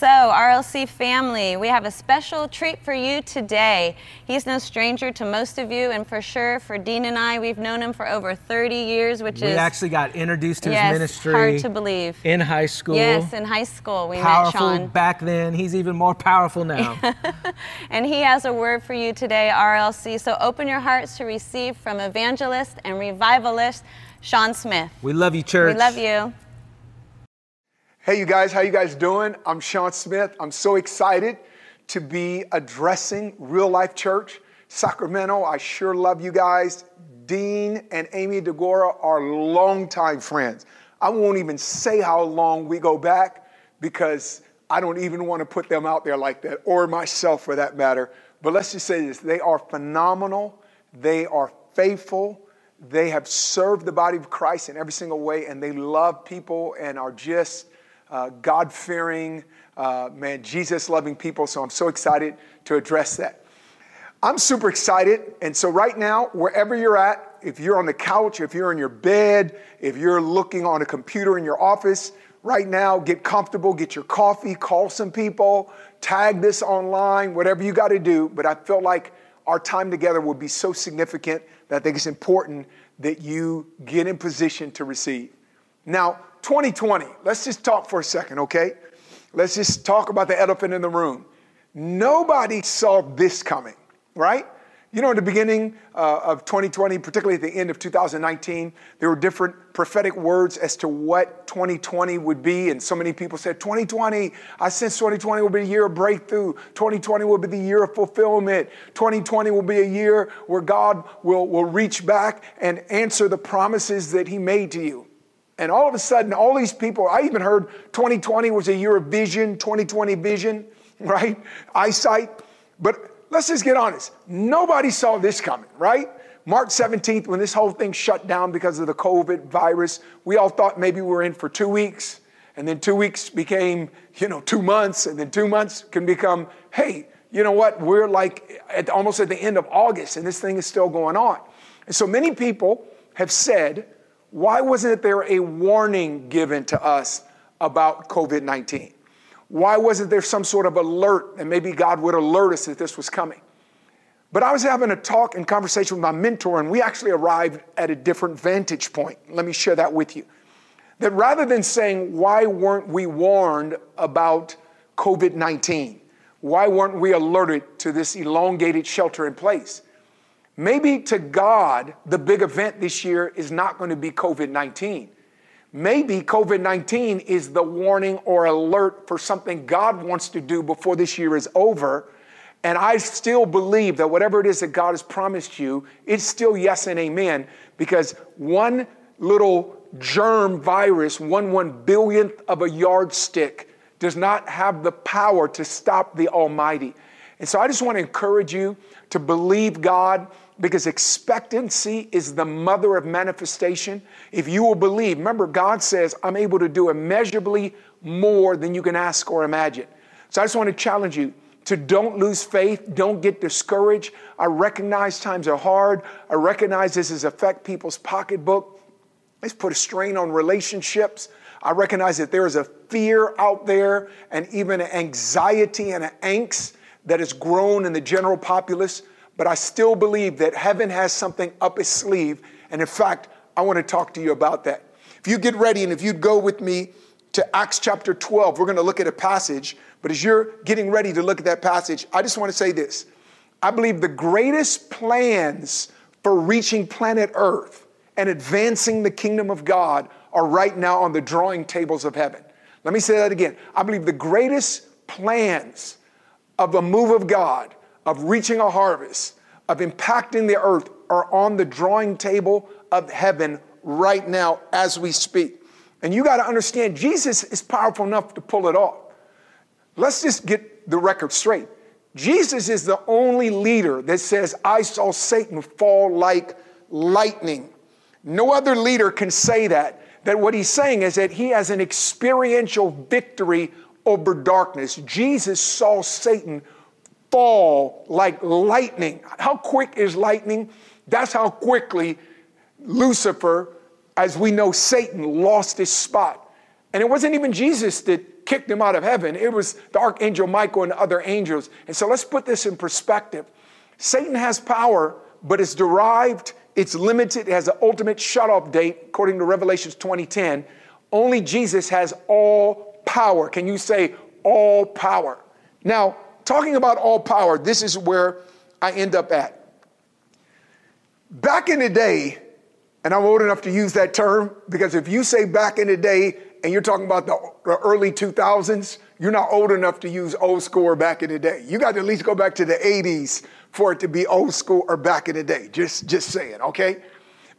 So, RLC family, we have a special treat for you today. He's no stranger to most of you, and for sure for Dean and I, we've known him for over 30 years, which we is. We actually got introduced to yes, his ministry. hard to believe. In high school. Yes, in high school. We powerful met Sean. back then. He's even more powerful now. and he has a word for you today, RLC. So open your hearts to receive from evangelist and revivalist Sean Smith. We love you, church. We love you. Hey, you guys, how you guys doing? I'm Sean Smith. I'm so excited to be addressing Real Life Church Sacramento. I sure love you guys. Dean and Amy DeGora are longtime friends. I won't even say how long we go back because I don't even want to put them out there like that, or myself for that matter. But let's just say this they are phenomenal, they are faithful, they have served the body of Christ in every single way, and they love people and are just uh, God fearing, uh, man, Jesus loving people. So I'm so excited to address that. I'm super excited. And so, right now, wherever you're at, if you're on the couch, if you're in your bed, if you're looking on a computer in your office, right now, get comfortable, get your coffee, call some people, tag this online, whatever you got to do. But I feel like our time together will be so significant that I think it's important that you get in position to receive. Now, 2020, let's just talk for a second, okay? Let's just talk about the elephant in the room. Nobody saw this coming, right? You know, in the beginning uh, of 2020, particularly at the end of 2019, there were different prophetic words as to what 2020 would be. And so many people said, 2020, I sense 2020 will be a year of breakthrough. 2020 will be the year of fulfillment. 2020 will be a year where God will, will reach back and answer the promises that He made to you. And all of a sudden, all these people, I even heard 2020 was a year of vision, 2020 vision, right? Eyesight. But let's just get honest. Nobody saw this coming, right? March 17th, when this whole thing shut down because of the COVID virus, we all thought maybe we were in for two weeks. And then two weeks became, you know, two months. And then two months can become, hey, you know what? We're like at, almost at the end of August and this thing is still going on. And so many people have said, why wasn't there a warning given to us about COVID 19? Why wasn't there some sort of alert and maybe God would alert us that this was coming? But I was having a talk and conversation with my mentor, and we actually arrived at a different vantage point. Let me share that with you. That rather than saying, why weren't we warned about COVID 19? Why weren't we alerted to this elongated shelter in place? Maybe to God, the big event this year is not going to be COVID 19. Maybe COVID 19 is the warning or alert for something God wants to do before this year is over. And I still believe that whatever it is that God has promised you, it's still yes and amen because one little germ virus, one one billionth of a yardstick, does not have the power to stop the Almighty. And so I just want to encourage you to believe God because expectancy is the mother of manifestation. If you will believe, remember, God says, I'm able to do immeasurably more than you can ask or imagine. So I just want to challenge you to don't lose faith, don't get discouraged. I recognize times are hard. I recognize this has affect people's pocketbook. It's put a strain on relationships. I recognize that there is a fear out there and even an anxiety and an angst that has grown in the general populace but I still believe that heaven has something up its sleeve. And in fact, I want to talk to you about that. If you get ready and if you'd go with me to Acts chapter 12, we're going to look at a passage. But as you're getting ready to look at that passage, I just want to say this. I believe the greatest plans for reaching planet Earth and advancing the kingdom of God are right now on the drawing tables of heaven. Let me say that again. I believe the greatest plans of a move of God of reaching a harvest, of impacting the earth are on the drawing table of heaven right now as we speak. And you got to understand, Jesus is powerful enough to pull it off. Let's just get the record straight. Jesus is the only leader that says, I saw Satan fall like lightning. No other leader can say that. That what he's saying is that he has an experiential victory over darkness. Jesus saw Satan fall like lightning. How quick is lightning? That's how quickly Lucifer, as we know, Satan lost his spot. And it wasn't even Jesus that kicked him out of heaven. It was the archangel Michael and the other angels. And so let's put this in perspective. Satan has power, but it's derived, it's limited, it has an ultimate shut-off date, according to Revelations 2010. Only Jesus has all power. Can you say all power? Now, talking about all power, this is where I end up at. Back in the day, and I'm old enough to use that term because if you say back in the day and you're talking about the early 2000s, you're not old enough to use old school or back in the day. You got to at least go back to the 80s for it to be old school or back in the day. Just, just saying, okay?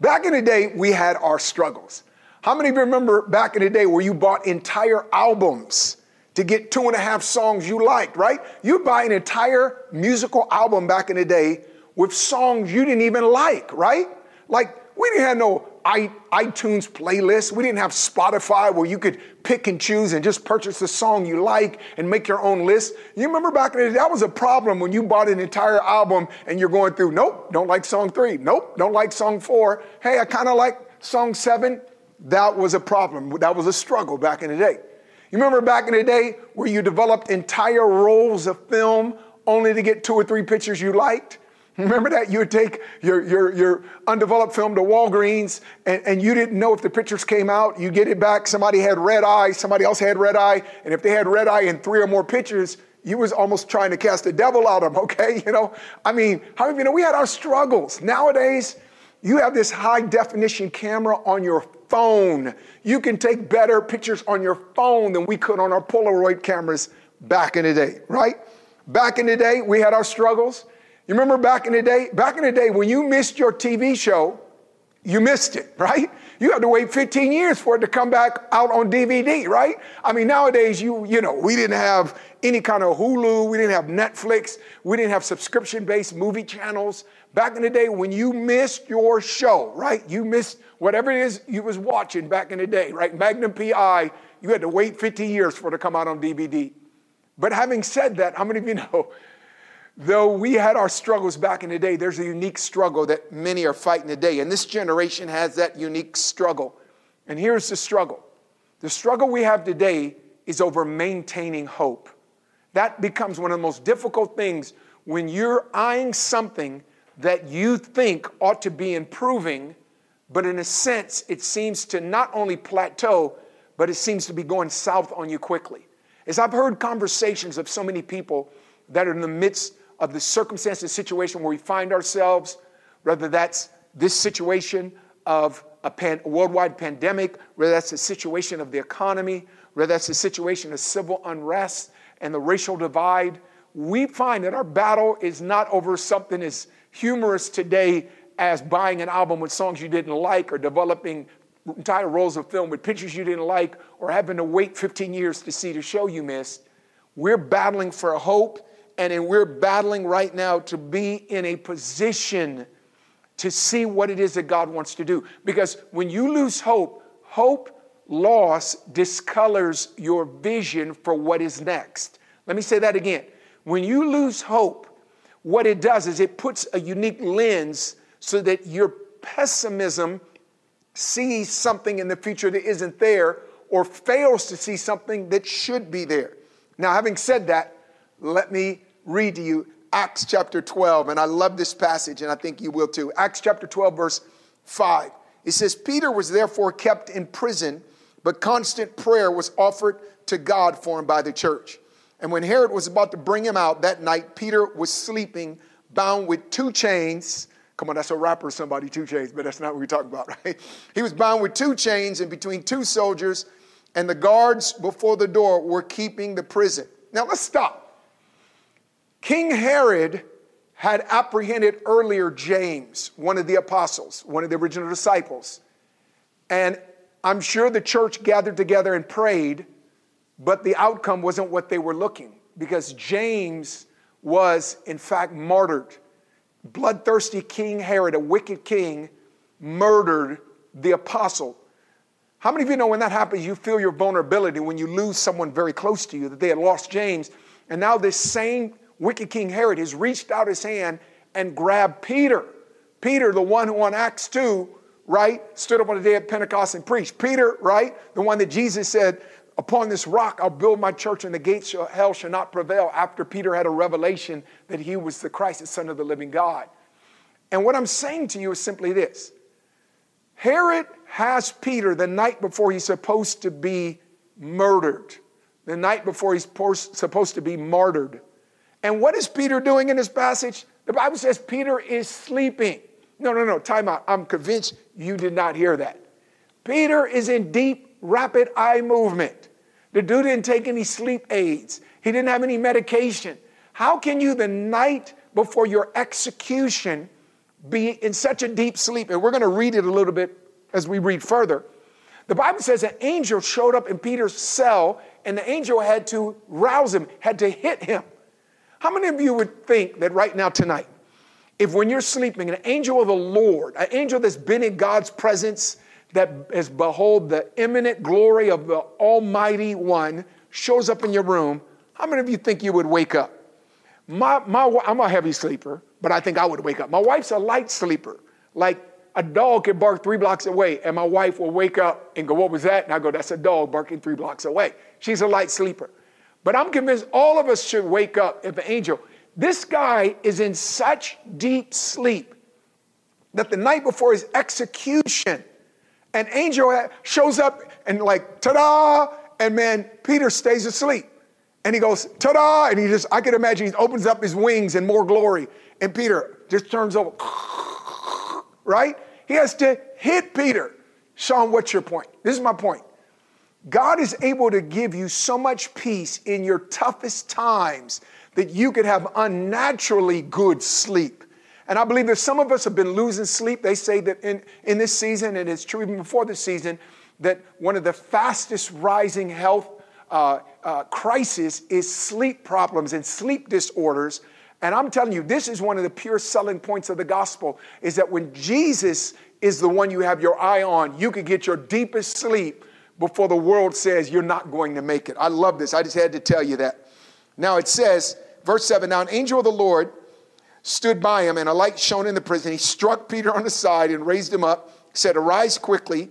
Back in the day, we had our struggles. How many of you remember back in the day where you bought entire albums to get two and a half songs you liked, right? You buy an entire musical album back in the day with songs you didn't even like, right? Like we didn't have no iTunes playlist. We didn't have Spotify where you could pick and choose and just purchase the song you like and make your own list. You remember back in the day, that was a problem when you bought an entire album and you're going through, nope, don't like song three. Nope, don't like song four. Hey, I kind of like song seven. That was a problem. That was a struggle back in the day. You remember back in the day where you developed entire rolls of film only to get two or three pictures you liked? Remember that? You would take your, your, your undeveloped film to Walgreens and, and you didn't know if the pictures came out. You get it back, somebody had red eye, somebody else had red eye, and if they had red eye in three or more pictures, you was almost trying to cast the devil out of them, okay? You know, I mean, how many of you know we had our struggles? Nowadays, you have this high definition camera on your phone. You can take better pictures on your phone than we could on our Polaroid cameras back in the day, right? Back in the day, we had our struggles. You remember back in the day? Back in the day, when you missed your TV show, you missed it, right? You had to wait 15 years for it to come back out on DVD, right? I mean, nowadays, you, you know, we didn't have any kind of Hulu, we didn't have Netflix, we didn't have subscription based movie channels. Back in the day, when you missed your show, right? You missed whatever it is you was watching back in the day, right? Magnum PI, you had to wait 50 years for it to come out on DVD. But having said that, how many of you know Though we had our struggles back in the day, there's a unique struggle that many are fighting today. And this generation has that unique struggle. And here's the struggle the struggle we have today is over maintaining hope. That becomes one of the most difficult things when you're eyeing something that you think ought to be improving, but in a sense, it seems to not only plateau, but it seems to be going south on you quickly. As I've heard conversations of so many people that are in the midst of the circumstance and situation where we find ourselves, whether that's this situation of a pan, worldwide pandemic, whether that's the situation of the economy, whether that's the situation of civil unrest and the racial divide, we find that our battle is not over something as humorous today as buying an album with songs you didn't like or developing entire rolls of film with pictures you didn't like or having to wait 15 years to see the show you missed. We're battling for hope and we're battling right now to be in a position to see what it is that God wants to do. Because when you lose hope, hope loss discolors your vision for what is next. Let me say that again. When you lose hope, what it does is it puts a unique lens so that your pessimism sees something in the future that isn't there or fails to see something that should be there. Now, having said that, let me read to you Acts chapter 12, and I love this passage, and I think you will too. Acts chapter 12, verse 5. It says, Peter was therefore kept in prison, but constant prayer was offered to God for him by the church. And when Herod was about to bring him out that night, Peter was sleeping, bound with two chains. Come on, that's a rapper, somebody, two chains, but that's not what we're talking about, right? He was bound with two chains and between two soldiers, and the guards before the door were keeping the prison. Now let's stop. King Herod had apprehended earlier James, one of the apostles, one of the original disciples. And I'm sure the church gathered together and prayed, but the outcome wasn't what they were looking because James was, in fact, martyred. Bloodthirsty King Herod, a wicked king, murdered the apostle. How many of you know when that happens, you feel your vulnerability when you lose someone very close to you, that they had lost James, and now this same wicked King Herod has reached out his hand and grabbed Peter. Peter, the one who on Acts 2, right, stood up on the day of Pentecost and preached. Peter, right, the one that Jesus said, Upon this rock I'll build my church, and the gates of hell shall not prevail. After Peter had a revelation that he was the Christ, the Son of the living God. And what I'm saying to you is simply this Herod has Peter the night before he's supposed to be murdered, the night before he's supposed to be martyred. And what is Peter doing in this passage? The Bible says Peter is sleeping. No, no, no, time out. I'm convinced you did not hear that. Peter is in deep, rapid eye movement. The dude didn't take any sleep aids, he didn't have any medication. How can you, the night before your execution, be in such a deep sleep? And we're going to read it a little bit as we read further. The Bible says an angel showed up in Peter's cell, and the angel had to rouse him, had to hit him. How many of you would think that right now, tonight, if when you're sleeping, an angel of the Lord, an angel that's been in God's presence, that has behold the imminent glory of the Almighty One, shows up in your room, how many of you think you would wake up? My, my, I'm a heavy sleeper, but I think I would wake up. My wife's a light sleeper. Like a dog can bark three blocks away, and my wife will wake up and go, What was that? And I go, That's a dog barking three blocks away. She's a light sleeper. But I'm convinced all of us should wake up if an angel. This guy is in such deep sleep that the night before his execution, an angel shows up and, like, ta da! And man, Peter stays asleep. And he goes, ta da! And he just, I can imagine he opens up his wings in more glory. And Peter just turns over, right? He has to hit Peter. Sean, what's your point? This is my point. God is able to give you so much peace in your toughest times that you could have unnaturally good sleep. And I believe that some of us have been losing sleep. They say that in, in this season, and it's true even before this season, that one of the fastest rising health uh, uh, crises is sleep problems and sleep disorders. And I'm telling you, this is one of the pure selling points of the gospel is that when Jesus is the one you have your eye on, you can get your deepest sleep before the world says you're not going to make it. I love this. I just had to tell you that. Now it says, verse 7 Now an angel of the Lord stood by him, and a light shone in the prison. He struck Peter on the side and raised him up, said, Arise quickly.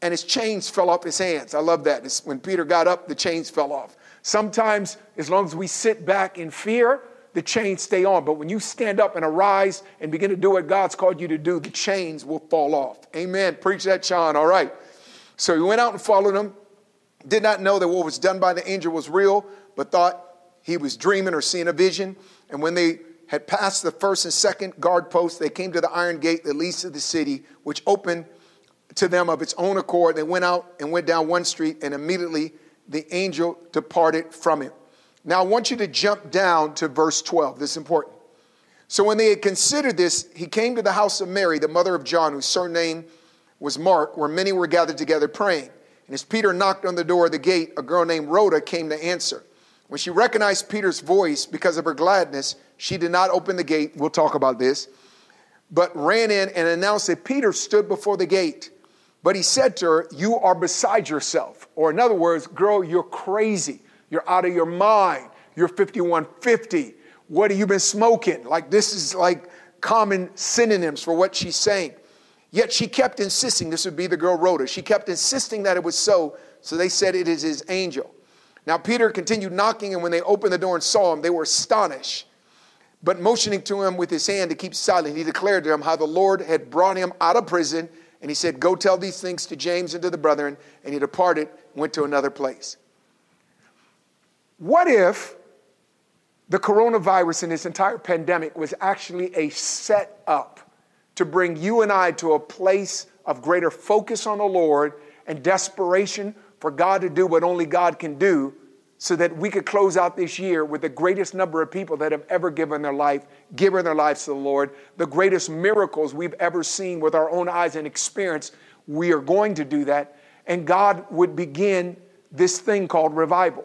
And his chains fell off his hands. I love that. It's when Peter got up, the chains fell off. Sometimes, as long as we sit back in fear, the chains stay on. But when you stand up and arise and begin to do what God's called you to do, the chains will fall off. Amen. Preach that, Sean. All right. So he went out and followed him, did not know that what was done by the angel was real, but thought he was dreaming or seeing a vision. And when they had passed the first and second guard posts, they came to the iron gate that leads to the city, which opened to them of its own accord. They went out and went down one street, and immediately the angel departed from him. Now, I want you to jump down to verse 12. This is important. So, when they had considered this, he came to the house of Mary, the mother of John, whose surname was Mark, where many were gathered together praying. And as Peter knocked on the door of the gate, a girl named Rhoda came to answer. When she recognized Peter's voice because of her gladness, she did not open the gate. We'll talk about this. But ran in and announced that Peter stood before the gate. But he said to her, You are beside yourself. Or, in other words, girl, you're crazy. You're out of your mind. You're 5150. What have you been smoking? Like, this is like common synonyms for what she's saying. Yet she kept insisting, this would be the girl Rhoda, she kept insisting that it was so, so they said it is his angel. Now Peter continued knocking, and when they opened the door and saw him, they were astonished. But motioning to him with his hand to keep silent, he declared to him how the Lord had brought him out of prison, and he said, Go tell these things to James and to the brethren, and he departed, went to another place. What if the coronavirus and this entire pandemic was actually a setup to bring you and I to a place of greater focus on the Lord and desperation for God to do what only God can do so that we could close out this year with the greatest number of people that have ever given their life, given their lives to the Lord, the greatest miracles we've ever seen with our own eyes and experience. We are going to do that, and God would begin this thing called revival.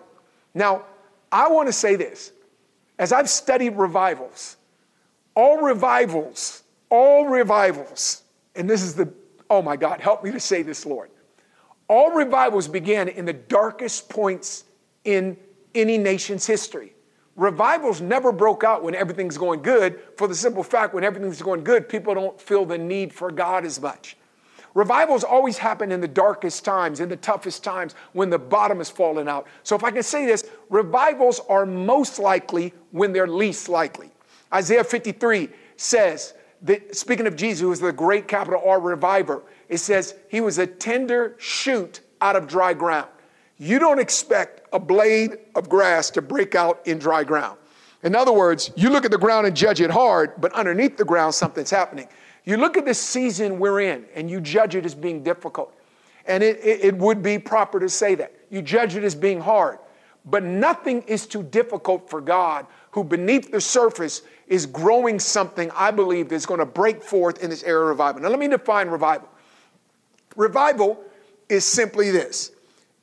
Now, I want to say this as I've studied revivals, all revivals all revivals, and this is the, oh my God, help me to say this, Lord. All revivals began in the darkest points in any nation's history. Revivals never broke out when everything's going good, for the simple fact when everything's going good, people don't feel the need for God as much. Revivals always happen in the darkest times, in the toughest times, when the bottom is falling out. So, if I can say this, revivals are most likely when they're least likely. Isaiah 53 says, that, speaking of Jesus, who was the great capital R reviver, it says he was a tender shoot out of dry ground. You don't expect a blade of grass to break out in dry ground. In other words, you look at the ground and judge it hard, but underneath the ground, something's happening. You look at the season we're in and you judge it as being difficult. And it, it, it, would be proper to say that. You judge it as being hard. But nothing is too difficult for God, who beneath the surface is growing something I believe that's going to break forth in this era of revival. Now, let me define revival. Revival is simply this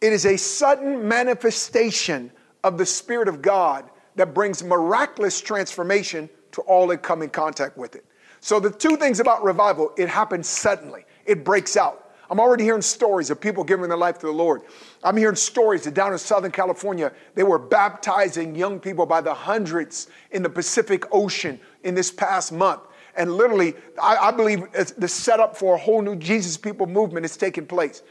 it is a sudden manifestation of the Spirit of God that brings miraculous transformation to all that come in contact with it. So, the two things about revival, it happens suddenly, it breaks out. I'm already hearing stories of people giving their life to the Lord. I'm hearing stories that down in Southern California, they were baptizing young people by the hundreds in the Pacific Ocean in this past month. And literally, I, I believe the setup for a whole new Jesus People movement is taking place.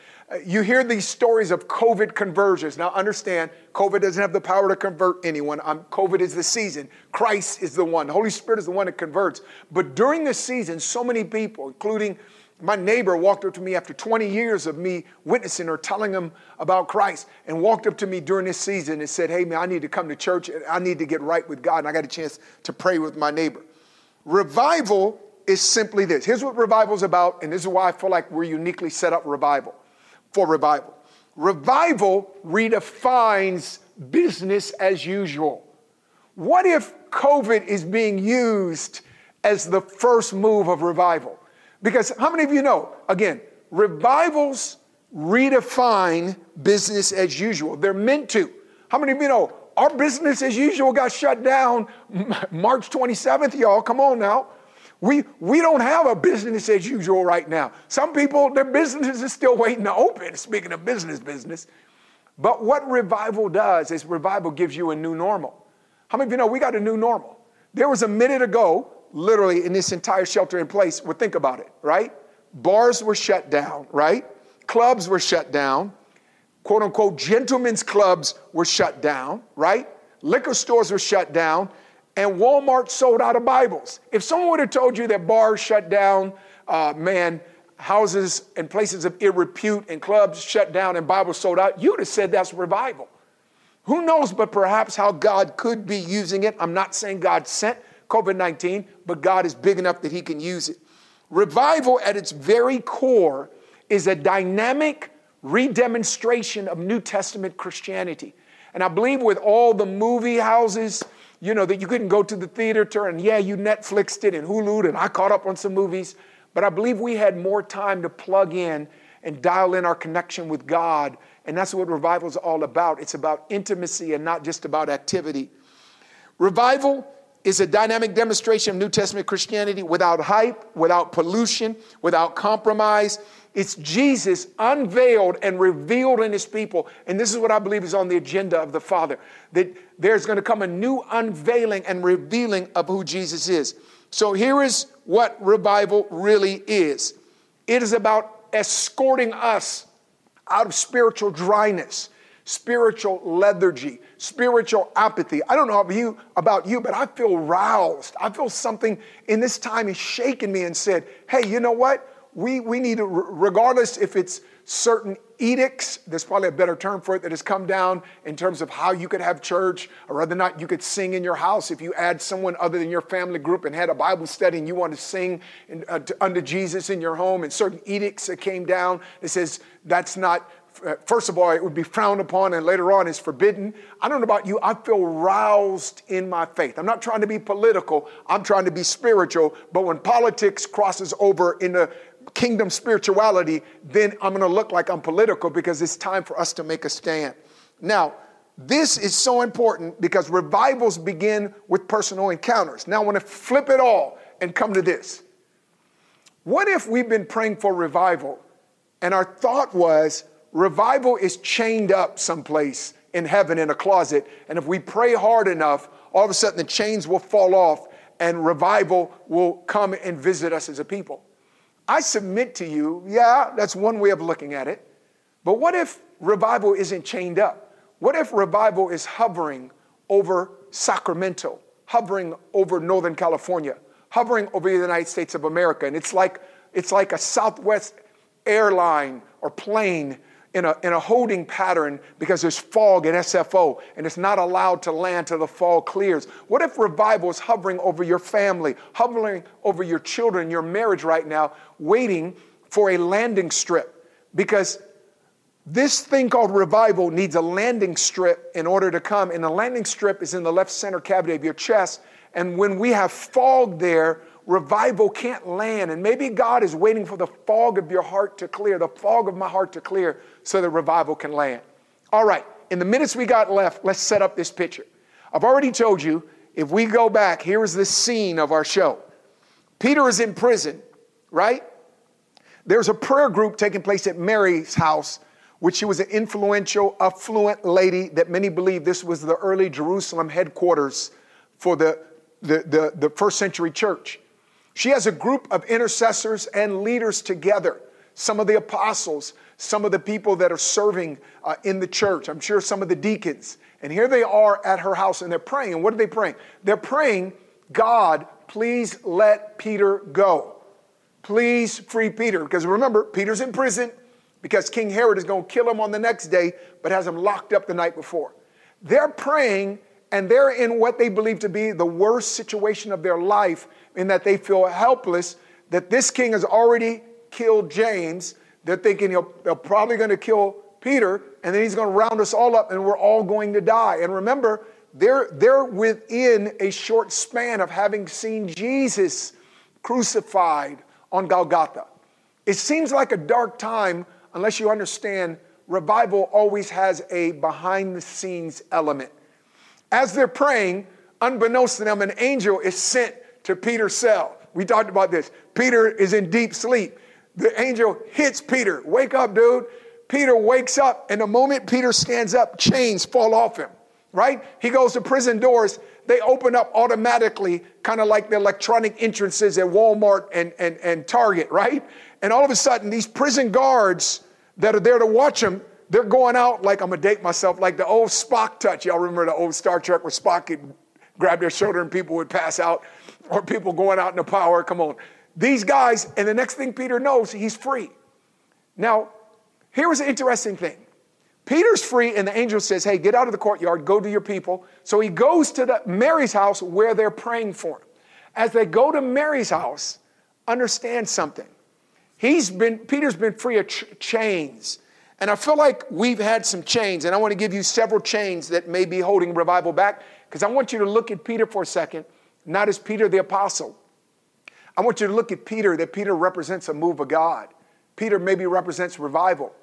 You hear these stories of COVID conversions. Now, understand, COVID doesn't have the power to convert anyone. I'm, COVID is the season. Christ is the one. The Holy Spirit is the one that converts. But during this season, so many people, including my neighbor walked up to me after 20 years of me witnessing or telling him about Christ and walked up to me during this season and said, Hey, man, I need to come to church. I need to get right with God. And I got a chance to pray with my neighbor. Revival is simply this. Here's what revival is about, and this is why I feel like we're uniquely set up revival for revival. Revival redefines business as usual. What if COVID is being used as the first move of revival? Because how many of you know, again, revivals redefine business as usual. They're meant to. How many of you know our business as usual got shut down March 27th, y'all? Come on now. We, we don't have a business as usual right now. Some people, their businesses are still waiting to open, speaking of business, business. But what revival does is revival gives you a new normal. How many of you know we got a new normal? There was a minute ago literally in this entire shelter in place would think about it, right? Bars were shut down, right? Clubs were shut down. Quote unquote, gentlemen's clubs were shut down, right? Liquor stores were shut down, and Walmart sold out of Bibles. If someone would have told you that bars shut down, uh, man, houses and places of ill repute and clubs shut down and Bibles sold out, you would have said that's revival. Who knows, but perhaps how God could be using it. I'm not saying God sent COVID 19, but God is big enough that He can use it. Revival, at its very core, is a dynamic redemonstration of New Testament Christianity. And I believe with all the movie houses, you know, that you couldn't go to the theater and yeah, you Netflixed it and Hulu'd, and I caught up on some movies, but I believe we had more time to plug in and dial in our connection with God. And that's what revival is all about. It's about intimacy and not just about activity. Revival is a dynamic demonstration of New Testament Christianity without hype, without pollution, without compromise. It's Jesus unveiled and revealed in his people. And this is what I believe is on the agenda of the Father that there's going to come a new unveiling and revealing of who Jesus is. So here is what revival really is it is about escorting us out of spiritual dryness spiritual lethargy, spiritual apathy. I don't know about you, about you, but I feel roused. I feel something in this time is shaking me and said, hey, you know what? We, we need to, regardless if it's certain edicts, there's probably a better term for it that has come down in terms of how you could have church or whether or not you could sing in your house. If you add someone other than your family group and had a Bible study and you want to sing in, uh, to, under Jesus in your home and certain edicts that came down that says that's not uh, first of all, it would be frowned upon, and later on is forbidden. I don't know about you, I feel roused in my faith. I'm not trying to be political, I'm trying to be spiritual. But when politics crosses over into kingdom spirituality, then I'm going to look like I'm political because it's time for us to make a stand. Now, this is so important because revivals begin with personal encounters. Now, I want to flip it all and come to this. What if we've been praying for revival and our thought was, revival is chained up someplace in heaven in a closet. And if we pray hard enough, all of a sudden the chains will fall off and revival will come and visit us as a people. I submit to you, yeah, that's one way of looking at it. But what if revival isn't chained up? What if revival is hovering over Sacramento, hovering over Northern California, hovering over the United States of America? And it's like, it's like a Southwest airline or plane in a, in a holding pattern because there's fog at SFO and it's not allowed to land till the fog clears? What if revival is hovering over your family, hovering over your children, your marriage right now, waiting for a landing strip? Because this thing called revival needs a landing strip in order to come, and the landing strip is in the left center cavity of your chest. And when we have fog there, revival can't land. And maybe God is waiting for the fog of your heart to clear, the fog of my heart to clear, so that revival can land. All right, in the minutes we got left, let's set up this picture. I've already told you, if we go back, here is the scene of our show. Peter is in prison, right? There's a prayer group taking place at Mary's house, which she was an influential, affluent lady that many believe this was the early Jerusalem headquarters for the, the, the, the first century church. She has a group of intercessors and leaders together, some of the apostles, some of the people that are serving uh, in the church. I'm sure some of the deacons. And here they are at her house and they're praying. And what are they praying? They're praying, God, please let Peter go. Please free Peter. Because remember, Peter's in prison because King Herod is going to kill him on the next day, but has him locked up the night before. They're praying and they're in what they believe to be the worst situation of their life in that they feel helpless, that this king has already killed James. They're thinking they're probably going to kill Peter, and then he's going to round us all up, and we're all going to die. And remember, they're, they're within a short span of having seen Jesus crucified on Golgotha. It seems like a dark time unless you understand revival always has a behind the scenes element. As they're praying, unbeknownst to them, an angel is sent to Peter's cell. We talked about this. Peter is in deep sleep. The angel hits Peter. Wake up, dude. Peter wakes up, and the moment Peter stands up, chains fall off him, right? He goes to prison doors. They open up automatically, kind of like the electronic entrances at Walmart and, and, and Target, right? And all of a sudden, these prison guards that are there to watch him, they're going out like I'm gonna date myself, like the old Spock touch. Y'all remember the old Star Trek where Spock could grab their shoulder and people would pass out or people going out in the power. Come on. These guys, and the next thing Peter knows, he's free. Now, here was an interesting thing. Peter's free, and the angel says, Hey, get out of the courtyard, go to your people. So he goes to the Mary's house where they're praying for him. As they go to Mary's house, understand something. He's been, Peter's been free of ch- chains. And I feel like we've had some chains, and I want to give you several chains that may be holding revival back, because I want you to look at Peter for a second not as Peter the apostle. I want you to look at Peter, that Peter represents a move of God. Peter maybe represents revival.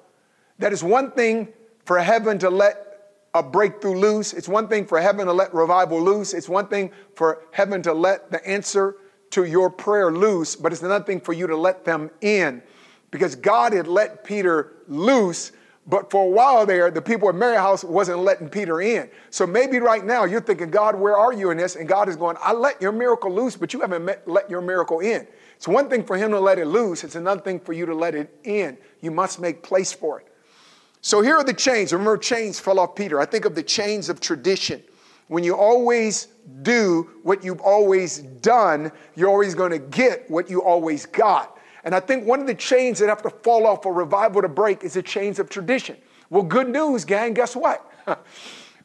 That is one thing for heaven to let a breakthrough loose. It's one thing for heaven to let revival loose. It's one thing for heaven to let the answer to your prayer loose, but it's another thing for you to let them in. Because God had let Peter loose but for a while there, the people at Mary House wasn't letting Peter in. So maybe right now you're thinking, God, where are you in this? And God is going, I let your miracle loose, but you haven't met, let your miracle in. It's one thing for him to let it loose, it's another thing for you to let it in. You must make place for it. So here are the chains. Remember, chains fell off Peter. I think of the chains of tradition. When you always do what you've always done, you're always going to get what you always got. And I think one of the chains that have to fall off for revival to break is the chains of tradition. Well, good news, gang, guess what?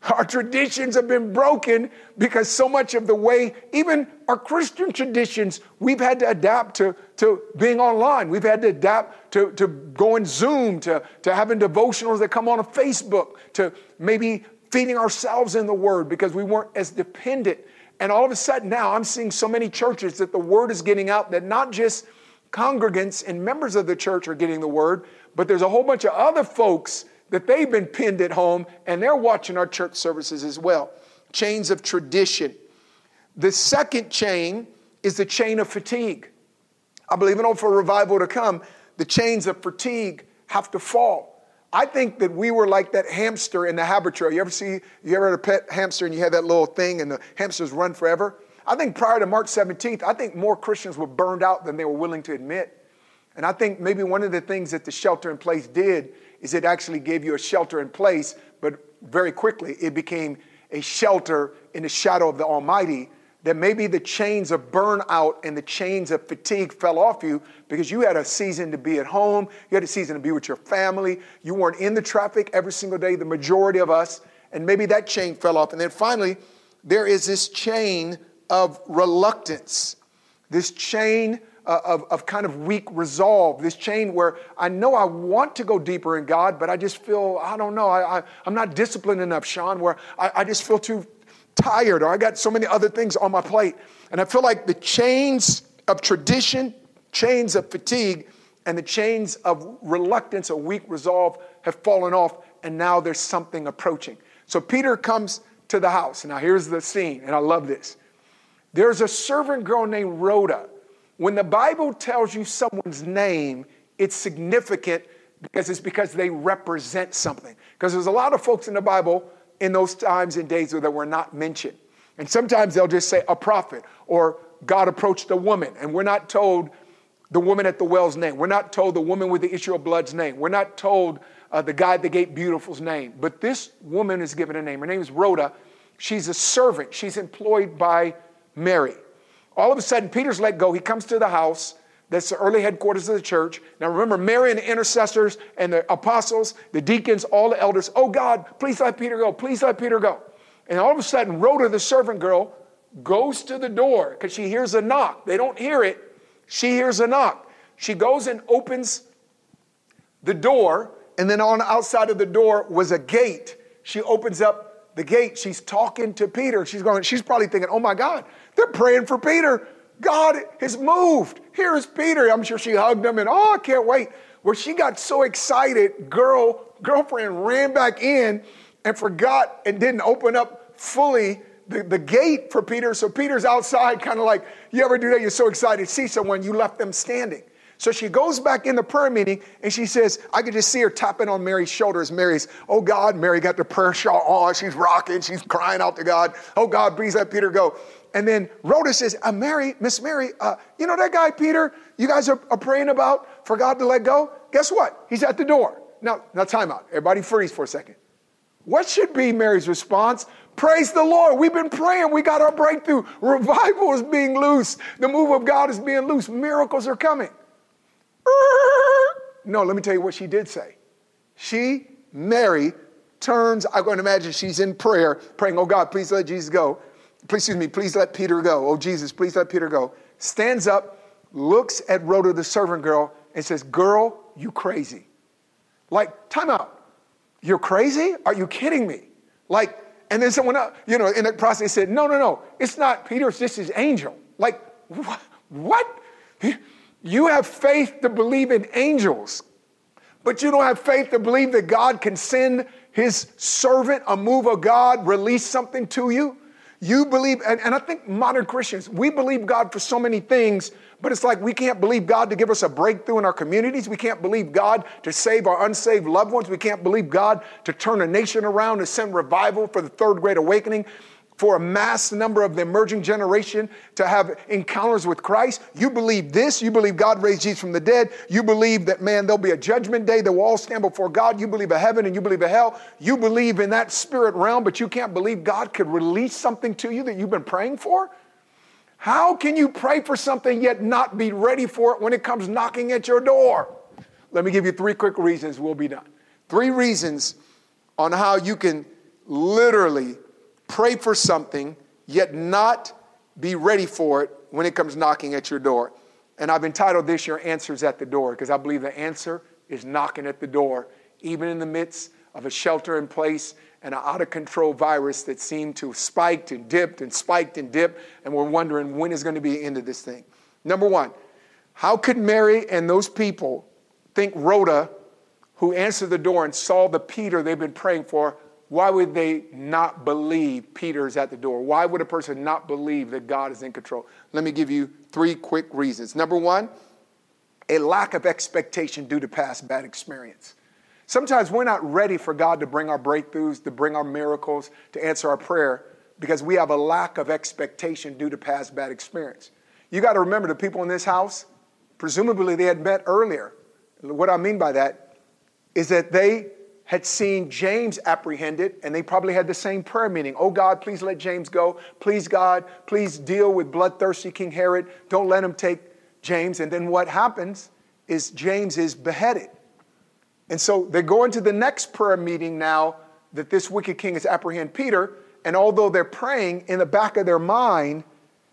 Our traditions have been broken because so much of the way, even our Christian traditions, we've had to adapt to, to being online. We've had to adapt to, to going Zoom, to, to having devotionals that come on Facebook, to maybe feeding ourselves in the Word because we weren't as dependent. And all of a sudden now I'm seeing so many churches that the Word is getting out that not just congregants and members of the church are getting the word, but there's a whole bunch of other folks that they've been pinned at home and they're watching our church services as well. Chains of tradition. The second chain is the chain of fatigue. I believe in order for revival to come, the chains of fatigue have to fall. I think that we were like that hamster in the Habitrail. You ever see, you ever had a pet hamster and you had that little thing and the hamsters run forever? I think prior to March 17th, I think more Christians were burned out than they were willing to admit. And I think maybe one of the things that the shelter in place did is it actually gave you a shelter in place, but very quickly it became a shelter in the shadow of the Almighty. That maybe the chains of burnout and the chains of fatigue fell off you because you had a season to be at home, you had a season to be with your family, you weren't in the traffic every single day, the majority of us, and maybe that chain fell off. And then finally, there is this chain of reluctance, this chain uh, of, of kind of weak resolve, this chain where I know I want to go deeper in God, but I just feel, I don't know, I, I, am not disciplined enough, Sean, where I, I just feel too tired or I got so many other things on my plate. And I feel like the chains of tradition, chains of fatigue, and the chains of reluctance or weak resolve have fallen off, and now there's something approaching. So Peter comes to the house. Now, here's the scene, and I love this. There's a servant girl named Rhoda when the Bible tells you someone's name, it's significant because it's because they represent something. Because there's a lot of folks in the Bible in those times and days that were not mentioned. And sometimes they'll just say a prophet or God approached a woman, and we're not told the woman at the well's name. We're not told the woman with the issue of blood's name. We're not told uh, the guy at the gate beautiful's name. But this woman is given a name. Her name is Rhoda. She's a servant. She's employed by Mary. All of a sudden, Peter's let go. He comes to the house. That's the early headquarters of the church. Now remember, Mary and the intercessors and the apostles, the deacons, all the elders, oh God, please let Peter go. Please let Peter go. And all of a sudden, Rhoda, the servant girl, goes to the door because she hears a knock. They don't hear it. She hears a knock. She goes and opens the door, and then on the outside of the door was a gate. She opens up the gate. She's talking to Peter. She's going, she's probably thinking, oh my God, they're praying for Peter. God has moved. Here is Peter. I'm sure she hugged him and, oh, I can't wait. Where she got so excited, girl, girlfriend ran back in and forgot and didn't open up fully the, the gate for Peter. So Peter's outside, kind of like, you ever do that? You're so excited to see someone, you left them standing. So she goes back in the prayer meeting and she says, I could just see her tapping on Mary's shoulders. Mary's, oh God, Mary got the prayer shawl on. She's rocking. She's crying out to God. Oh God, please let Peter go. And then Rhoda says, uh, Mary, Miss Mary, uh, you know that guy Peter you guys are, are, praying about for God to let go? Guess what? He's at the door. Now, now time out. Everybody freeze for a second. What should be Mary's response? Praise the Lord. We've been praying. We got our breakthrough. Revival is being loose. The move of God is being loose. Miracles are coming. No, let me tell you what she did say. She, Mary, turns, I'm going to imagine she's in prayer, praying, Oh God, please let Jesus go please, excuse me, please let Peter go. Oh, Jesus, please let Peter go. Stands up, looks at Rhoda, the servant girl, and says, Girl, you crazy. Like, time out. You're crazy? Are you kidding me? Like, and then someone else, you know, in the process said, No, no, no, it's not Peter, it's just his angel. Like, what? You have faith to believe in angels, but you don't have faith to believe that God can send his servant, a move of God, release something to you? You believe, and, and I think modern Christians, we believe God for so many things, but it's like we can't believe God to give us a breakthrough in our communities. We can't believe God to save our unsaved loved ones. We can't believe God to turn a nation around and send revival for the third great awakening for a mass number of the emerging generation to have encounters with Christ. You believe this. You believe God raised Jesus from the dead. You believe that, man, there'll be a judgment day. They will all stand before God. You believe a heaven and you believe a hell. You believe in that spirit realm, but you can't believe God could release something to you that you've been praying for? How can you pray for something yet not be ready for it when it comes knocking at your door? Let me give you three quick reasons. We'll be done. Three reasons on how you can literally pray for something, yet not be ready for it when it comes knocking at your door. And I've entitled this Your Answer's at the Door because I believe the answer is knocking at the door, even in the midst of a shelter in place and an out of control virus that seemed to have spiked and dipped and spiked and dipped. And we're wondering when is going to be the end of this thing. Number one, how could Mary and those people think Rhoda, who answered the door and saw the Peter they've been praying for, why would they not believe Peter is at the door? Why would a person not believe that God is in control? Let me give you three quick reasons. Number one, a lack of expectation due to past bad experience. Sometimes we're not ready for God to bring our breakthroughs, to bring our miracles, to answer our prayer because we have a lack of expectation due to past bad experience. You got to remember the people in this house, presumably they had met earlier. What I mean by that is that they had seen James apprehended, and they probably had the same prayer meeting. Oh God, please let James go. Please, God, please deal with bloodthirsty King Herod. Don't let him take James. And then what happens is James is beheaded. And so they go into the next prayer meeting now that this wicked king has apprehended Peter. And although they're praying, in the back of their mind,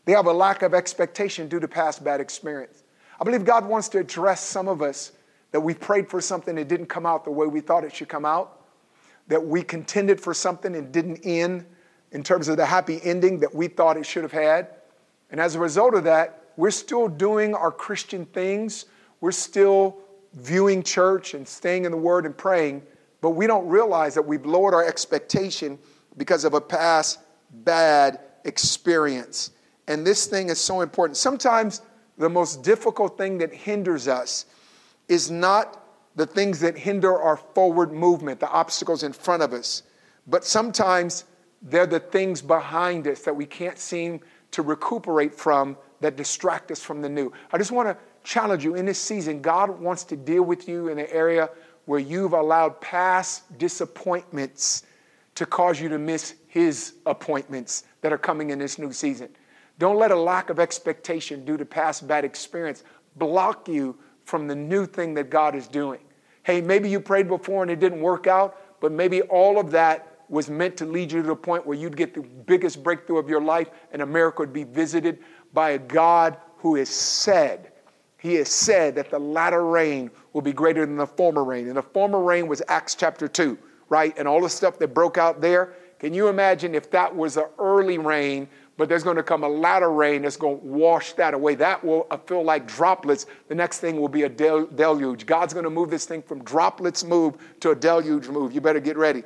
they have a lack of expectation due to past bad experience. I believe God wants to address some of us that we prayed for something that didn't come out the way we thought it should come out, that we contended for something and didn't end in terms of the happy ending that we thought it should have had. And as a result of that, we're still doing our Christian things. We're still viewing church and staying in the Word and praying, but we don't realize that we've lowered our expectation because of a past bad experience. And this thing is so important. Sometimes the most difficult thing that hinders us is not the things that hinder our forward movement, the obstacles in front of us, but sometimes they're the things behind us that we can't seem to recuperate from that distract us from the new. I just want to challenge you in this season, God wants to deal with you in the area where you've allowed past disappointments to cause you to miss His appointments that are coming in this new season. Don't let a lack of expectation due to past bad experience block you from the new thing that God is doing. Hey, maybe you prayed before and it didn't work out, but maybe all of that was meant to lead you to the point where you'd get the biggest breakthrough of your life and America would be visited by a God who has said, He has said that the latter rain will be greater than the former rain. And the former rain was Acts chapter 2, right? And all the stuff that broke out there. Can you imagine if that was the early rain but there's going to come a latter rain that's going to wash that away. That will feel like droplets. The next thing will be a del- deluge. God's going to move this thing from droplets move to a deluge move. You better get ready.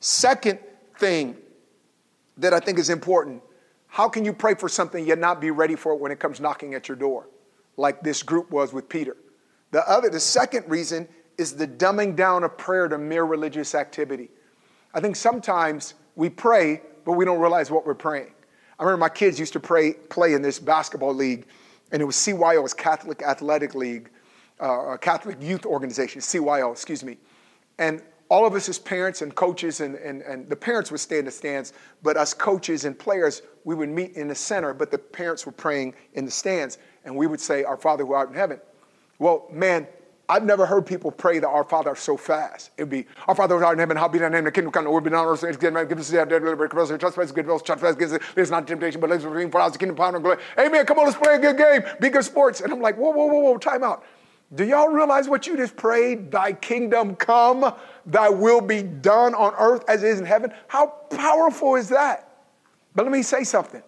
Second thing that I think is important how can you pray for something yet not be ready for it when it comes knocking at your door, like this group was with Peter? The other, the second reason is the dumbing down of prayer to mere religious activity. I think sometimes we pray, but we don't realize what we're praying. I remember my kids used to pray, play in this basketball league, and it was CYO, was Catholic Athletic League, uh, Catholic Youth Organization, CYO, excuse me. And all of us as parents and coaches, and, and, and the parents would stay in the stands, but us coaches and players, we would meet in the center, but the parents were praying in the stands, and we would say, Our Father who art in heaven. Well, man, I've never heard people pray the Our Father so fast. It'd be, Our Father who art in heaven, hallowed be thy name, the kingdom come, the will be done on earth, give us the dead, give us trespass, good will, trespass, give us, there's not temptation, but let's bring for us the kingdom, power, and glory. Amen, come on, let's play a good game, be good sports. And I'm like, whoa, whoa, whoa, whoa, time out. Do y'all realize what you just prayed? Thy kingdom come, thy will be done on earth as it is in heaven. How powerful is that? But let me say something.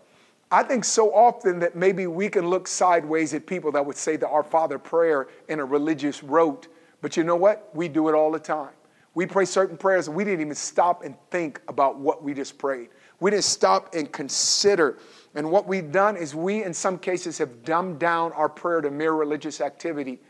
I think so often that maybe we can look sideways at people that would say the Our Father prayer in a religious rote. But you know what? We do it all the time. We pray certain prayers and we didn't even stop and think about what we just prayed. We didn't stop and consider. And what we've done is we, in some cases, have dumbed down our prayer to mere religious activity.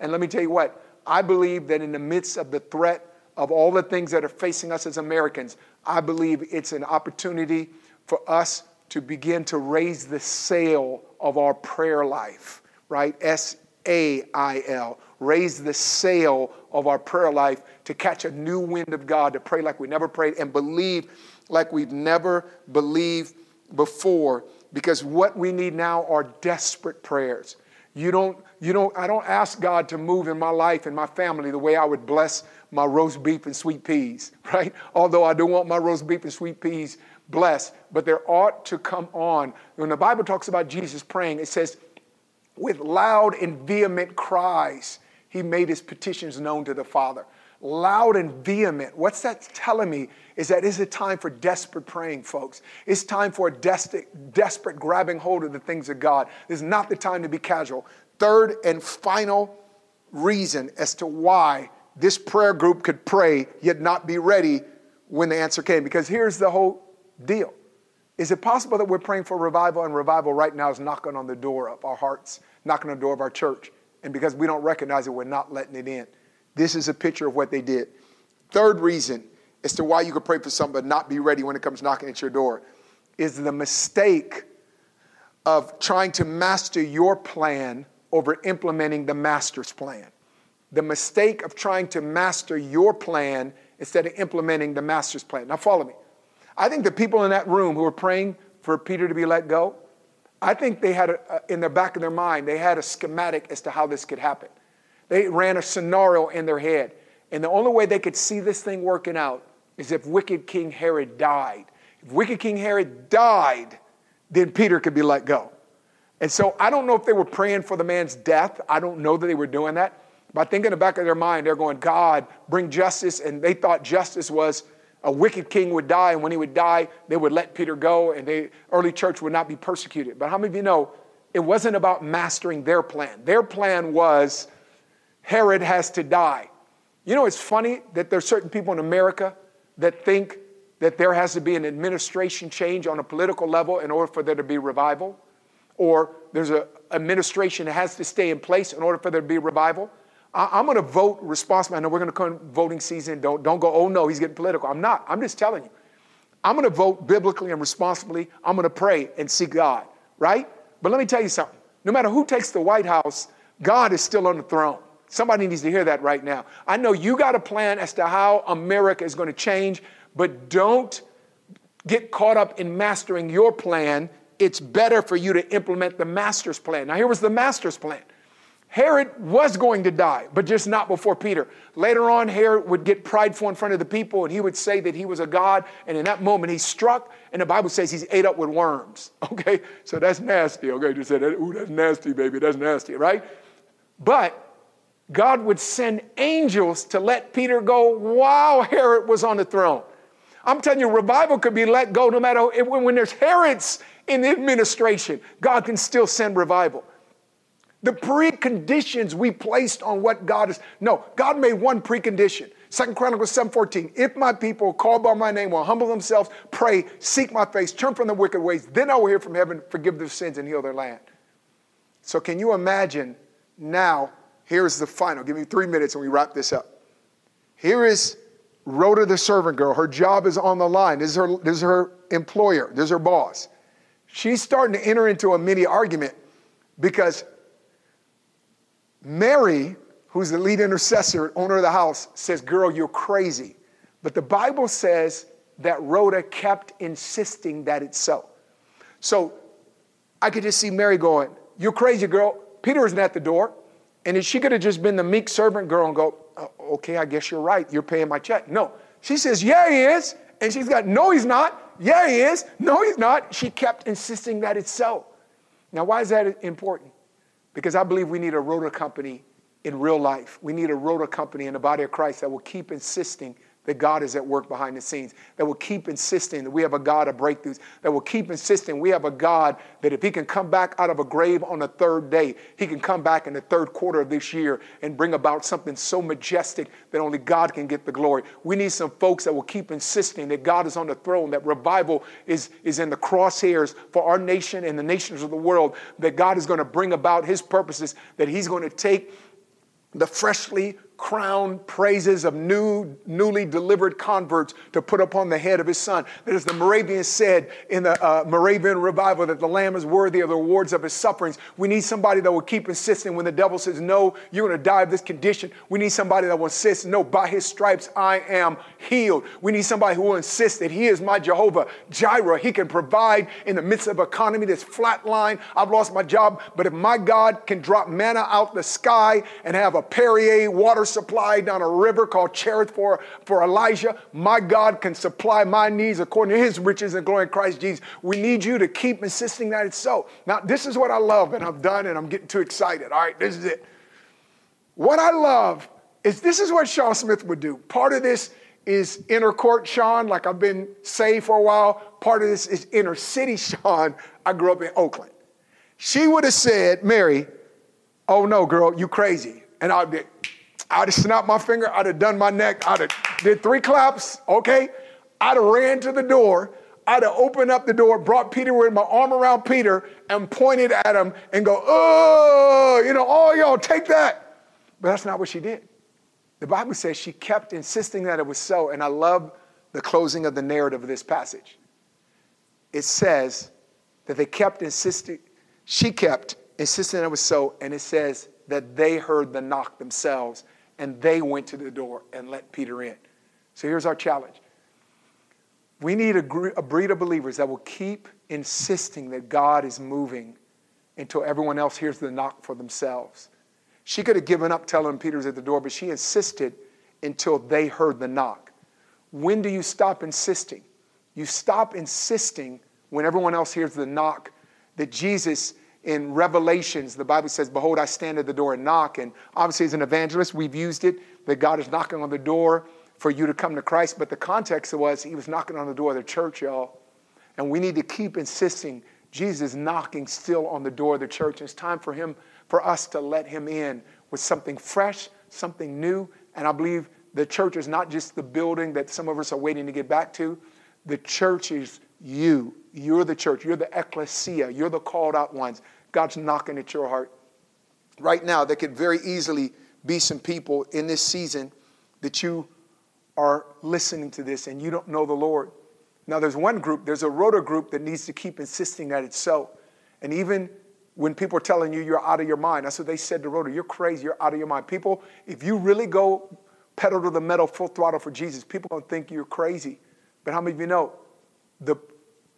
And let me tell you what, I believe that in the midst of the threat of all the things that are facing us as Americans, I believe it's an opportunity for us to begin to raise the sail of our prayer life, right? S A I L. Raise the sail of our prayer life to catch a new wind of God, to pray like we never prayed and believe like we've never believed before. Because what we need now are desperate prayers. You don't, you don't, I don't ask God to move in my life and my family the way I would bless my roast beef and sweet peas, right? Although I do want my roast beef and sweet peas blessed, but there ought to come on. When the Bible talks about Jesus praying, it says, with loud and vehement cries, he made his petitions known to the Father. Loud and vehement. What's that telling me? Is that it's a time for desperate praying, folks. It's time for a desperate, desperate grabbing hold of the things of God. This is not the time to be casual. Third and final reason as to why this prayer group could pray yet not be ready when the answer came. Because here's the whole deal. Is it possible that we're praying for revival and revival right now is knocking on the door of our hearts, knocking on the door of our church? And because we don't recognize it, we're not letting it in. This is a picture of what they did. Third reason as to why you could pray for something but not be ready when it comes knocking at your door is the mistake of trying to master your plan over implementing the master's plan. The mistake of trying to master your plan instead of implementing the master's plan. Now, follow me. I think the people in that room who were praying for Peter to be let go, I think they had, a, in the back of their mind, they had a schematic as to how this could happen. They ran a scenario in their head. And the only way they could see this thing working out is if wicked King Herod died. If wicked King Herod died, then Peter could be let go. And so I don't know if they were praying for the man's death. I don't know that they were doing that. But I think in the back of their mind, they're going, God, bring justice. And they thought justice was a wicked king would die, and when he would die, they would let Peter go, and the early church would not be persecuted. But how many of you know it wasn't about mastering their plan? Their plan was Herod has to die. You know, it's funny that there's certain people in America that think that there has to be an administration change on a political level in order for there to be revival, or there's an administration that has to stay in place in order for there to be revival. I, am going to vote responsibly. I know we're going to come voting season. Don't, don't go, oh no, he's getting political. I'm not. I'm just telling you. I'm going to vote biblically and responsibly. I'm going to pray and seek God, right? But let me tell you something. No matter who takes the White House, God is still on the throne. Somebody needs to hear that right now. I know you got a plan as to how America is going to change, but don't get caught up in mastering your plan. It's better for you to implement the master's plan. Now, here was the master's plan. Herod was going to die, but just not before Peter. Later on, Herod would get prideful in front of the people and he would say that he was a god. And in that moment, he struck, and the Bible says he's ate up with worms. Okay? So that's nasty. Okay? Just said, ooh, that's nasty, baby. That's nasty, right? But God would send angels to let Peter go while Herod was on the throne. I'm telling you, revival could be let go no matter when there's Herods in the administration, God can still send revival. The preconditions we placed on what God is. No, God made one precondition. Second Chronicles 7:14. If my people call by my name will humble themselves, pray, seek my face, turn from their wicked ways, then I will hear from heaven, forgive their sins, and heal their land. So can you imagine now? Here's the final. Give me three minutes and we wrap this up. Here is Rhoda, the servant girl. Her job is on the line. This is her, this is her employer, this is her boss. She's starting to enter into a mini argument because Mary, who's the lead intercessor, owner of the house, says, Girl, you're crazy. But the Bible says that Rhoda kept insisting that it's so. So I could just see Mary going, You're crazy, girl. Peter isn't at the door. And she could have just been the meek servant girl and go, oh, Okay, I guess you're right. You're paying my check. No. She says, Yeah, he is. And she's got, No, he's not. Yeah, he is. No, he's not. She kept insisting that it's so. Now, why is that important? Because I believe we need a Rhoda company in real life. We need a Rhoda company in the body of Christ that will keep insisting that God is at work behind the scenes, that will keep insisting that we have a God of breakthroughs, that will keep insisting we have a God that if He can come back out of a grave on the third day, He can come back in the third quarter of this year and bring about something so majestic that only God can get the glory. We need some folks that will keep insisting that God is on the throne, that revival is, is in the crosshairs for our nation and the nations of the world, that God is going to bring about His purposes, that He's going to take the freshly crown praises of new, newly delivered converts to put upon the head of his son. That as the Moravian said in the uh, Moravian revival, that the Lamb is worthy of the rewards of his sufferings. We need somebody that will keep insisting when the devil says, No, you're going to die of this condition. We need somebody that will insist, No, by his stripes I am healed. We need somebody who will insist that he is my Jehovah Jireh. He can provide in the midst of economy that's flatline. I've lost my job, but if my God can drop manna out the sky and have a Perrier water supply down a river called Cherith for, for Elijah. My God can supply my needs according to his riches and glory in Christ Jesus. We need you to keep insisting that it's so. Now, this is what I love, and I'm done, and I'm getting too excited. All right, this is it. What I love is this is what Sean Smith would do. Part of this is inner court Sean, like I've been saved for a while. Part of this is inner city Sean. I grew up in Oakland. She would have said, Mary, oh no, girl, you crazy. And I'd be, I'd have snapped my finger, I'd have done my neck, I'd have did three claps, okay? I'd have ran to the door, I'd have opened up the door, brought Peter with my arm around Peter and pointed at him and go, oh, you know, oh, y'all, take that. But that's not what she did. The Bible says she kept insisting that it was so, and I love the closing of the narrative of this passage. It says that they kept insisting, she kept insisting that it was so. And it says that they heard the knock themselves and they went to the door and let Peter in. So here's our challenge we need a, breed of believers that will keep insisting that God is moving until everyone else hears the knock for themselves. She could have given up telling Peter's at the door, but she insisted until they heard the knock. When do you stop insisting? You stop insisting when everyone else hears the knock that Jesus in Revelations, the Bible says, Behold, I stand at the door and knock. And obviously, as an evangelist, we've used it that God is knocking on the door for you to come to Christ. But the context was he was knocking on the door of the church, y'all. And we need to keep insisting Jesus knocking still on the door of the church. It's time for him, for us to let him in with something fresh, something new. And I believe the church is not just the building that some of us are waiting to get back to. The church is you. You're the church. You're the ecclesia. You're the called out ones. God's knocking at your heart. Right now, there could very easily be some people in this season that you are listening to this and you don't know the Lord. Now, there's one group, there's a Rhoda group that needs to keep insisting that it's so. And even when people are telling you you're out of your mind, that's what they said to Rhoda, you're crazy, you're out of your mind. People, if you really go pedal to the metal, full throttle for Jesus, people don't think you're crazy. But how many of you know the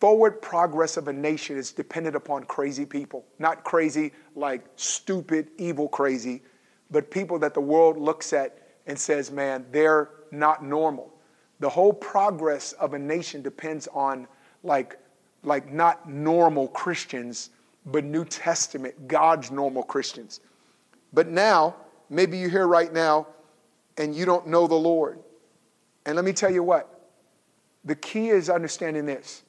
forward progress of a nation is dependent upon crazy people? Not crazy like stupid, evil crazy, but people that the world looks at and says, man, they're not normal. The whole progress of a nation depends on like, like not normal Christians, but New Testament, God's normal Christians. But now, maybe you're here right now and you don't know the Lord. And let me tell you what, the key is understanding this.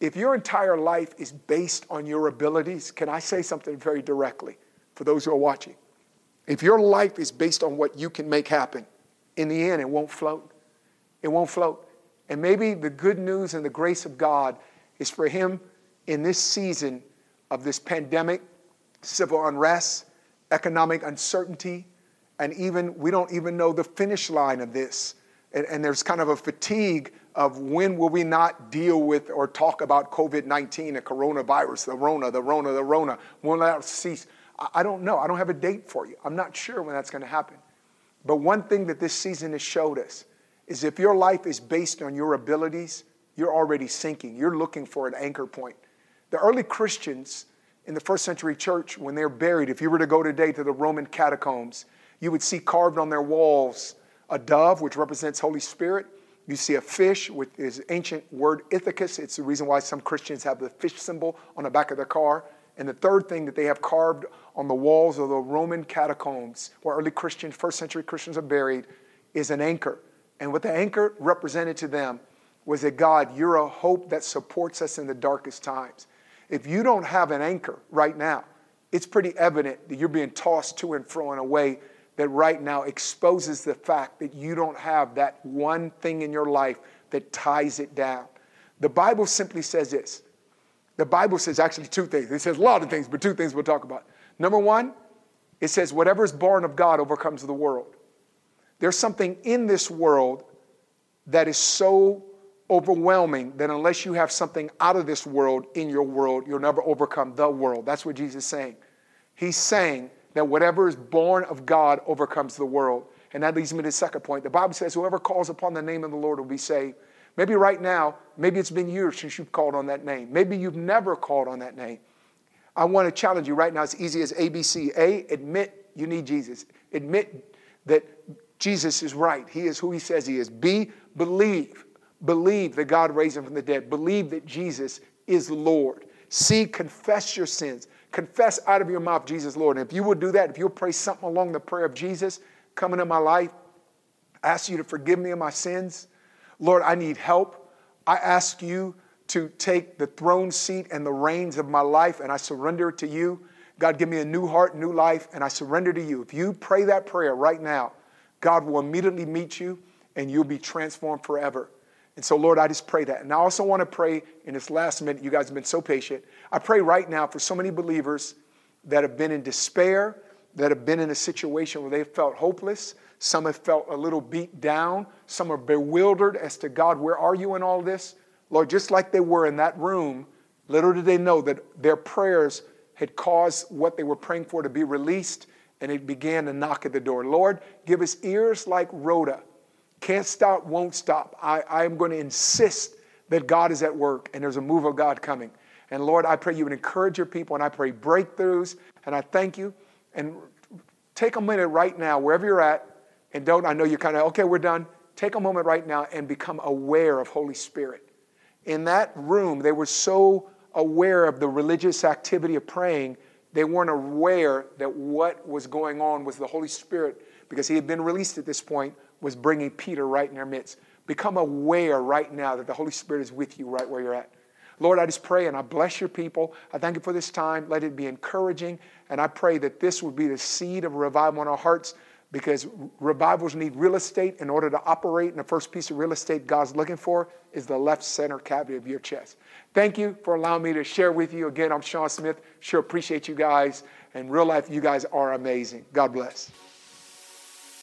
If your entire life is based on your abilities, can I say something very directly for those who are watching? If your life is based on what you can make happen, in the end, it won't float. It won't float. And maybe the good news and the grace of God is for Him in this season of this pandemic, civil unrest, economic uncertainty, and even we don't even know the finish line of this. And, and there's kind of a fatigue of when will we not deal with or talk about COVID 19, the coronavirus, the Rona, the Rona, the Rona. When will that cease? I don't know. I don't have a date for you. I'm not sure when that's going to happen. But one thing that this season has showed us is if your life is based on your abilities, you're already sinking. You're looking for an anchor point. The early Christians in the first century church, when they're buried, if you were to go today to the Roman catacombs, you would see carved on their walls a dove, which represents Holy Spirit. You see a fish with his ancient word Ichthus. It's the reason why some Christians have the fish symbol on the back of their car. And the third thing that they have carved on the walls of the Roman catacombs, where early Christians, first century Christians are buried, is an anchor. And what the anchor represented to them was that God, you're a hope that supports us in the darkest times. If you don't have an anchor right now, it's pretty evident that you're being tossed to and fro in a way that right now exposes the fact that you don't have that one thing in your life that ties it down. The Bible simply says this the Bible says actually two things. It says a lot of things, but two things we'll talk about. Number one, it says, whatever is born of God overcomes the world. There's something in this world that is so overwhelming that unless you have something out of this world in your world, you'll never overcome the world. That's what Jesus is saying. He's saying that whatever is born of God overcomes the world. And that leads me to the second point. The Bible says, whoever calls upon the name of the Lord will be saved. Maybe right now, maybe it's been years since you've called on that name. Maybe you've never called on that name. I want to challenge you right now, as easy as ABC. A, admit you need Jesus. Admit that Jesus is right. He is who he says he is. B, believe. Believe that God raised him from the dead. Believe that Jesus is Lord. C, confess your sins. Confess out of your mouth Jesus Lord. And if you will do that, if you'll pray something along the prayer of Jesus, come into my life, ask you to forgive me of my sins, Lord, I need help. I ask you to take the throne seat and the reins of my life, and I surrender it to you. God, give me a new heart, new life, and I surrender to you. If you pray that prayer right now, God will immediately meet you and you'll be transformed forever. And so, Lord, I just pray that. And I also want to pray in this last minute, you guys have been so patient. I pray right now for so many believers that have been in despair, that have been in a situation where they felt hopeless, some have felt a little beat down. Some are bewildered as to God, where are you in all this? Lord, just like they were in that room, little did they know that their prayers had caused what they were praying for to be released, and it began to knock at the door. Lord, give us ears like Rhoda. Can't stop, won't stop. I, I am going to insist that God is at work and there's a move of God coming. And Lord, I pray you would encourage your people and I pray breakthroughs. And I thank you. And take a minute right now, wherever you're at, and don't, I know you're kind of, okay, we're done. Take a moment right now and become aware of Holy Spirit. In that room, they were so aware of the religious activity of praying, they weren't aware that what was going on was the Holy Spirit, because he had been released at this point, was bringing Peter right in their midst. Become aware right now that the Holy Spirit is with you right where you're at. Lord, I just pray and I bless your people. I thank you for this time. Let it be encouraging. And I pray that this would be the seed of revival in our hearts because revivals need real estate in order to operate. And the first piece of real estate God's looking for is the left center cavity of your chest. Thank you for allowing me to share with you. Again, I'm Sean Smith. Sure appreciate you guys. And real life, you guys are amazing. God bless.